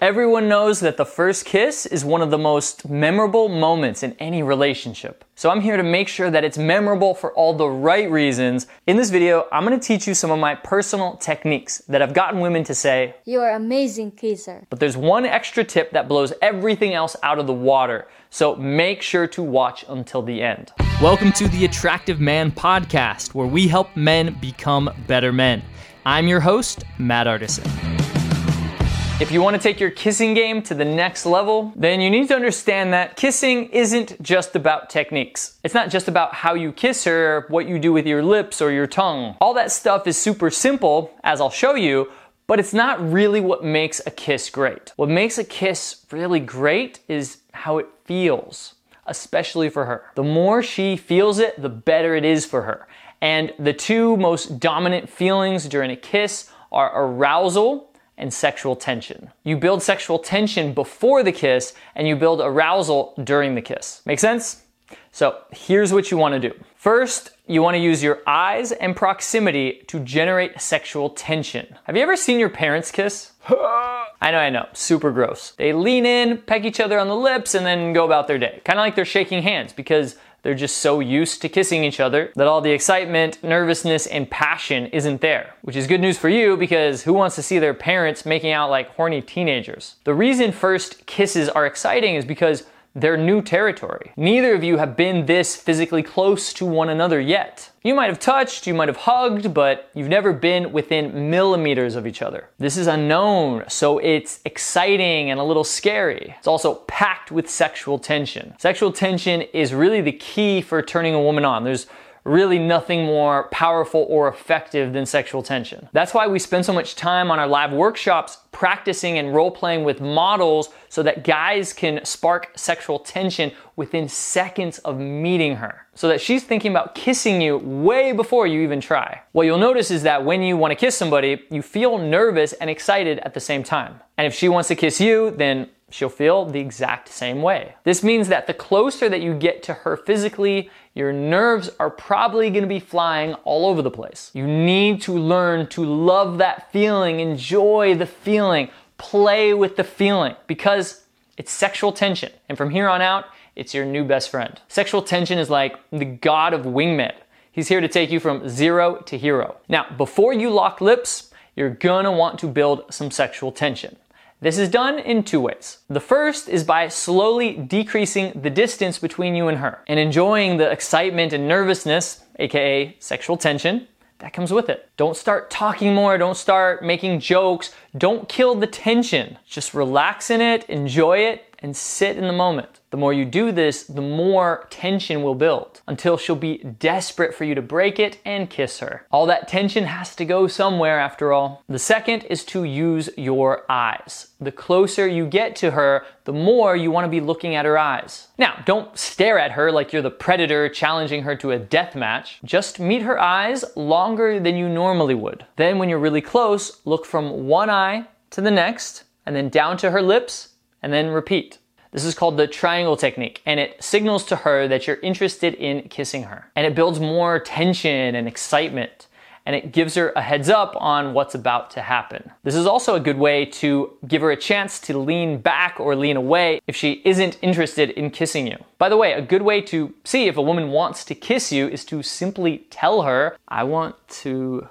Everyone knows that the first kiss is one of the most memorable moments in any relationship. So I'm here to make sure that it's memorable for all the right reasons. In this video, I'm gonna teach you some of my personal techniques that have gotten women to say, You're amazing kisser. but there's one extra tip that blows everything else out of the water. So make sure to watch until the end. Welcome to the Attractive Man Podcast, where we help men become better men. I'm your host, Matt Artisan. If you want to take your kissing game to the next level, then you need to understand that kissing isn't just about techniques. It's not just about how you kiss her, what you do with your lips or your tongue. All that stuff is super simple, as I'll show you, but it's not really what makes a kiss great. What makes a kiss really great is how it feels, especially for her. The more she feels it, the better it is for her. And the two most dominant feelings during a kiss are arousal and sexual tension. You build sexual tension before the kiss and you build arousal during the kiss. Make sense? So here's what you want to do. First, you want to use your eyes and proximity to generate sexual tension. Have you ever seen your parents kiss? I know, I know, super gross. They lean in, peck each other on the lips, and then go about their day. Kind of like they're shaking hands because they're just so used to kissing each other that all the excitement, nervousness, and passion isn't there. Which is good news for you because who wants to see their parents making out like horny teenagers? The reason first kisses are exciting is because they're new territory. Neither of you have been this physically close to one another yet. You might have touched, you might have hugged, but you've never been within millimeters of each other. This is unknown, so it's exciting and a little scary. It's also packed with sexual tension. Sexual tension is really the key for turning a woman on. There's really nothing more powerful or effective than sexual tension. That's why we spend so much time on our live workshops practicing and role playing with models so that guys can spark sexual tension within seconds of meeting her. So that she's thinking about kissing you way before you even try. What you'll notice is that when you want to kiss somebody, you feel nervous and excited at the same time. And if she wants to kiss you, then she'll feel the exact same way. This means that the closer that you get to her physically, your nerves are probably gonna be flying all over the place. You need to learn to love that feeling, enjoy the feeling, play with the feeling, because it's sexual tension. And from here on out, it's your new best friend. Sexual tension is like the god of wingmen. He's here to take you from zero to hero. Now, before you lock lips, you're gonna want to build some sexual tension. This is done in two ways. The first is by slowly decreasing the distance between you and her and enjoying the excitement and nervousness, aka sexual tension, that comes with it. Don't start talking more, don't start making jokes, don't kill the tension. Just relax in it, enjoy it, and sit in the moment. The more you do this, the more tension will build until she'll be desperate for you to break it and kiss her. All that tension has to go somewhere after all. The second is to use your eyes. The closer you get to her, the more you want to be looking at her eyes. Now, don't stare at her like you're the predator challenging her to a death match. Just meet her eyes longer than you normally would. Then when you're really close, look from one eye to the next and then down to her lips and then repeat. This is called the triangle technique, and it signals to her that you're interested in kissing her. And it builds more tension and excitement, and it gives her a heads up on what's about to happen. This is also a good way to give her a chance to lean back or lean away if she isn't interested in kissing you. By the way, a good way to see if a woman wants to kiss you is to simply tell her, I want to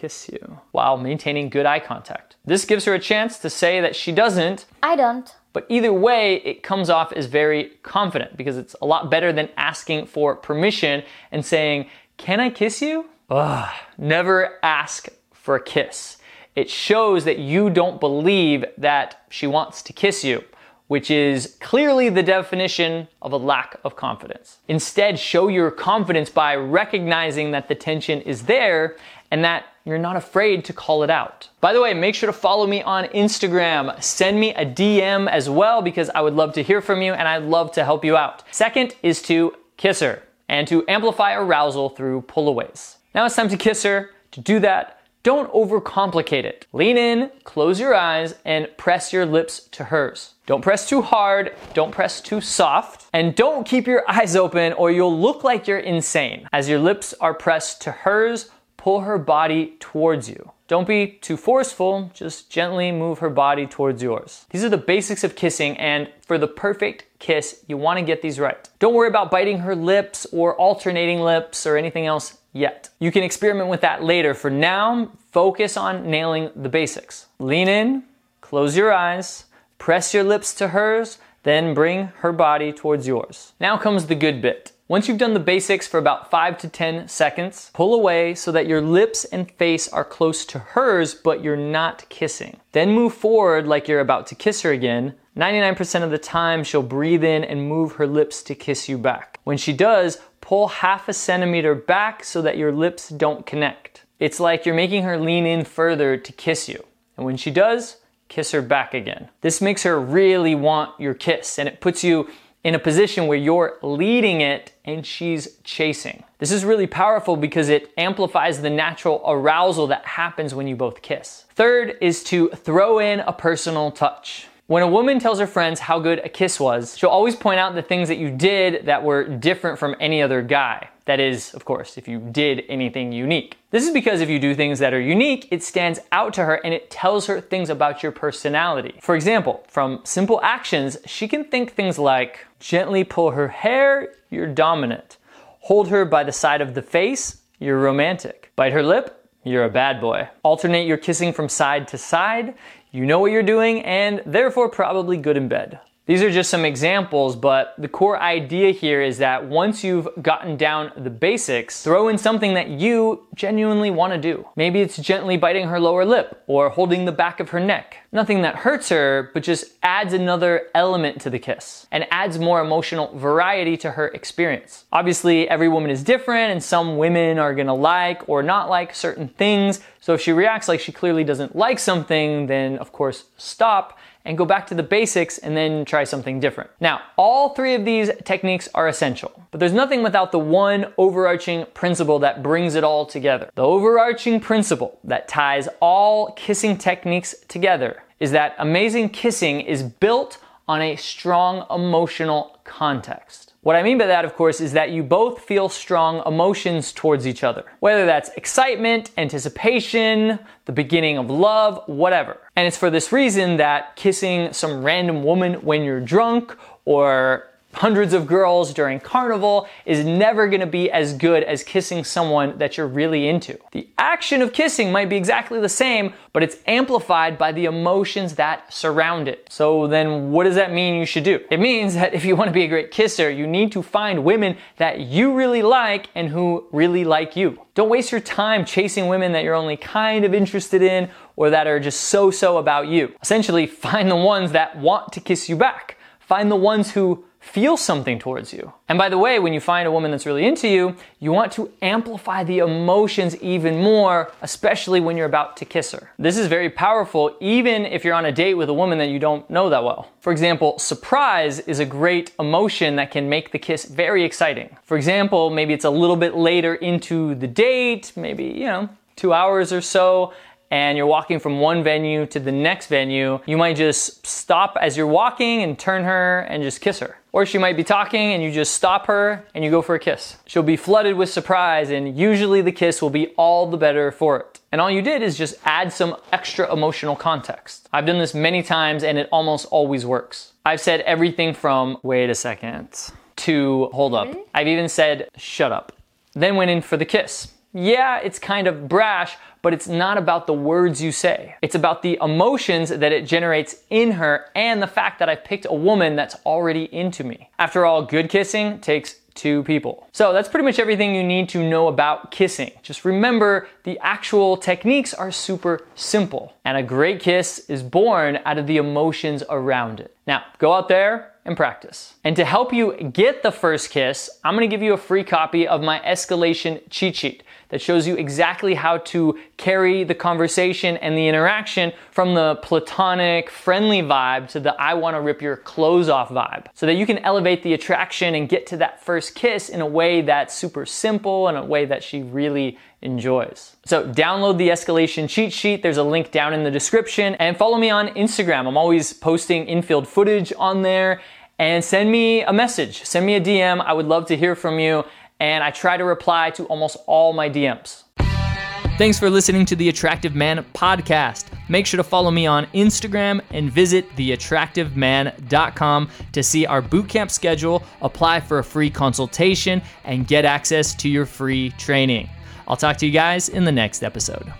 kiss you, while maintaining good eye contact. This gives her a chance to say that she doesn't, I don't. but either way, it comes off as very confident because it's a lot better than asking for permission and saying, Can I kiss you? Ugh, never ask for a kiss. It shows that you don't believe that she wants to kiss you, which is clearly the definition of a lack of confidence. Instead, show your confidence by recognizing that the tension is there and that you're not afraid to call it out. By the way, make sure to follow me on Instagram. Send me a DM as well because I would love to hear from you and I'd love to help you out. Second is to kiss her and to amplify arousal through pullaways. Now it's time to kiss her. To do that, don't overcomplicate it. Lean in, close your eyes, and press your lips to hers. Don't press too hard, don't press too soft, and don't keep your eyes open or you'll look like you're insane. As your lips are pressed to hers, pull her body towards you. Don't be too forceful, just gently move her body towards yours. These are the basics of kissing, and for the perfect kiss, you wanna get these right. Don't worry about biting her lips or alternating lips or anything else yet. You can experiment with that later. For now, focus on nailing the basics. Lean in, close your eyes, press your lips to hers, then bring her body towards yours. Now comes the good bit. Once you've done the basics for about 5 to 10 seconds, pull away so that your lips and face are close to hers, but you're not kissing. Then move forward like you're about to kiss her again. 99% of the time, she'll breathe in and move her lips to kiss you back. When she does, pull half a centimeter back so that your lips don't connect. It's like you're making her lean in further to kiss you. And when she does, kiss her back again. This makes her really want your kiss and it puts you in a position where you're leading it and she's chasing. This is really powerful because it amplifies the natural arousal that happens when you both kiss. Third is to throw in a personal touch. When a woman tells her friends how good a kiss was, she'll always point out the things that you did that were different from any other guy. That is, of course, if you did anything unique. This is because if you do things that are unique, it stands out to her and it tells her things about your personality. For example, from simple actions, she can think things like gently pull her hair, you're dominant. Hold her by the side of the face, you're romantic. Bite her lip, you're a bad boy. Alternate your kissing from side to side, you know what you're doing, and therefore probably good in bed. These are just some examples, but the core idea here is that once you've gotten down the basics, throw in something that you genuinely want to do. Maybe it's gently biting her lower lip or holding the back of her neck. Nothing that hurts her, but just adds another element to the kiss and adds more emotional variety to her experience. Obviously, every woman is different and some women are gonna like or not like certain things. So if she reacts like she clearly doesn't like something, then of course stop and go back to the basics and then try something different. Now, all three of these techniques are essential, but there's nothing without the one overarching principle that brings it all together. The overarching principle that ties all kissing techniques together is that amazing kissing is built on a strong emotional context. What I mean by that, of course, is that you both feel strong emotions towards each other. Whether that's excitement, anticipation, the beginning of love, whatever. And it's for this reason that kissing some random woman when you're drunk or hundreds of girls during carnival is never gonna be as good as kissing someone that you're really into. The action of kissing might be exactly the same, but it's amplified by the emotions that surround it. So then what does that mean you should do? It means that if you wanna be a great kisser, you need to find women that you really like and who really like you. Don't waste your time chasing women that you're only kind of interested in or that are just so so about you. Essentially, find the ones that want to kiss you back. Find the ones who feel something towards you. And by the way, when you find a woman that's really into you, you want to amplify the emotions even more, especially when you're about to kiss her. This is very powerful, even if you're on a date with a woman that you don't know that well. For example, surprise is a great emotion that can make the kiss very exciting. For example, maybe it's a little bit later into the date, maybe, you know, two hours or so, and you're walking from one venue to the next venue, you might just stop as you're walking and turn her and just kiss her. Or she might be talking and you just stop her and you go for a kiss. She'll be flooded with surprise and usually the kiss will be all the better for it. And all you did is just add some extra emotional context. I've done this many times and it almost always works. I've said everything from, wait a second, to hold up. I've even said, shut up. Then went in for the kiss. Yeah, it's kind of brash, but it's not about the words you say. It's about the emotions that it generates in her and the fact that I picked a woman that's already into me. After all, good kissing takes two people. So that's pretty much everything you need to know about kissing. Just remember the actual techniques are super simple and a great kiss is born out of the emotions around it. Now, go out there and practice. And to help you get the first kiss, I'm gonna give you a free copy of my escalation cheat sheet that shows you exactly how to carry the conversation and the interaction from the platonic, friendly vibe to the I wanna rip your clothes off vibe. So that you can elevate the attraction and get to that first kiss in a way that's super simple and a way that she really enjoys. So download the escalation cheat sheet. There's a link down in the description and follow me on Instagram. I'm always posting infield footage on there and send me a message. Send me a DM. I would love to hear from you and I try to reply to almost all my DMs. Thanks for listening to the Attractive Man podcast. Make sure to follow me on Instagram and visit theattractiveman.com to see our bootcamp schedule, apply for a free consultation, and get access to your free training. I'll talk to you guys in the next episode.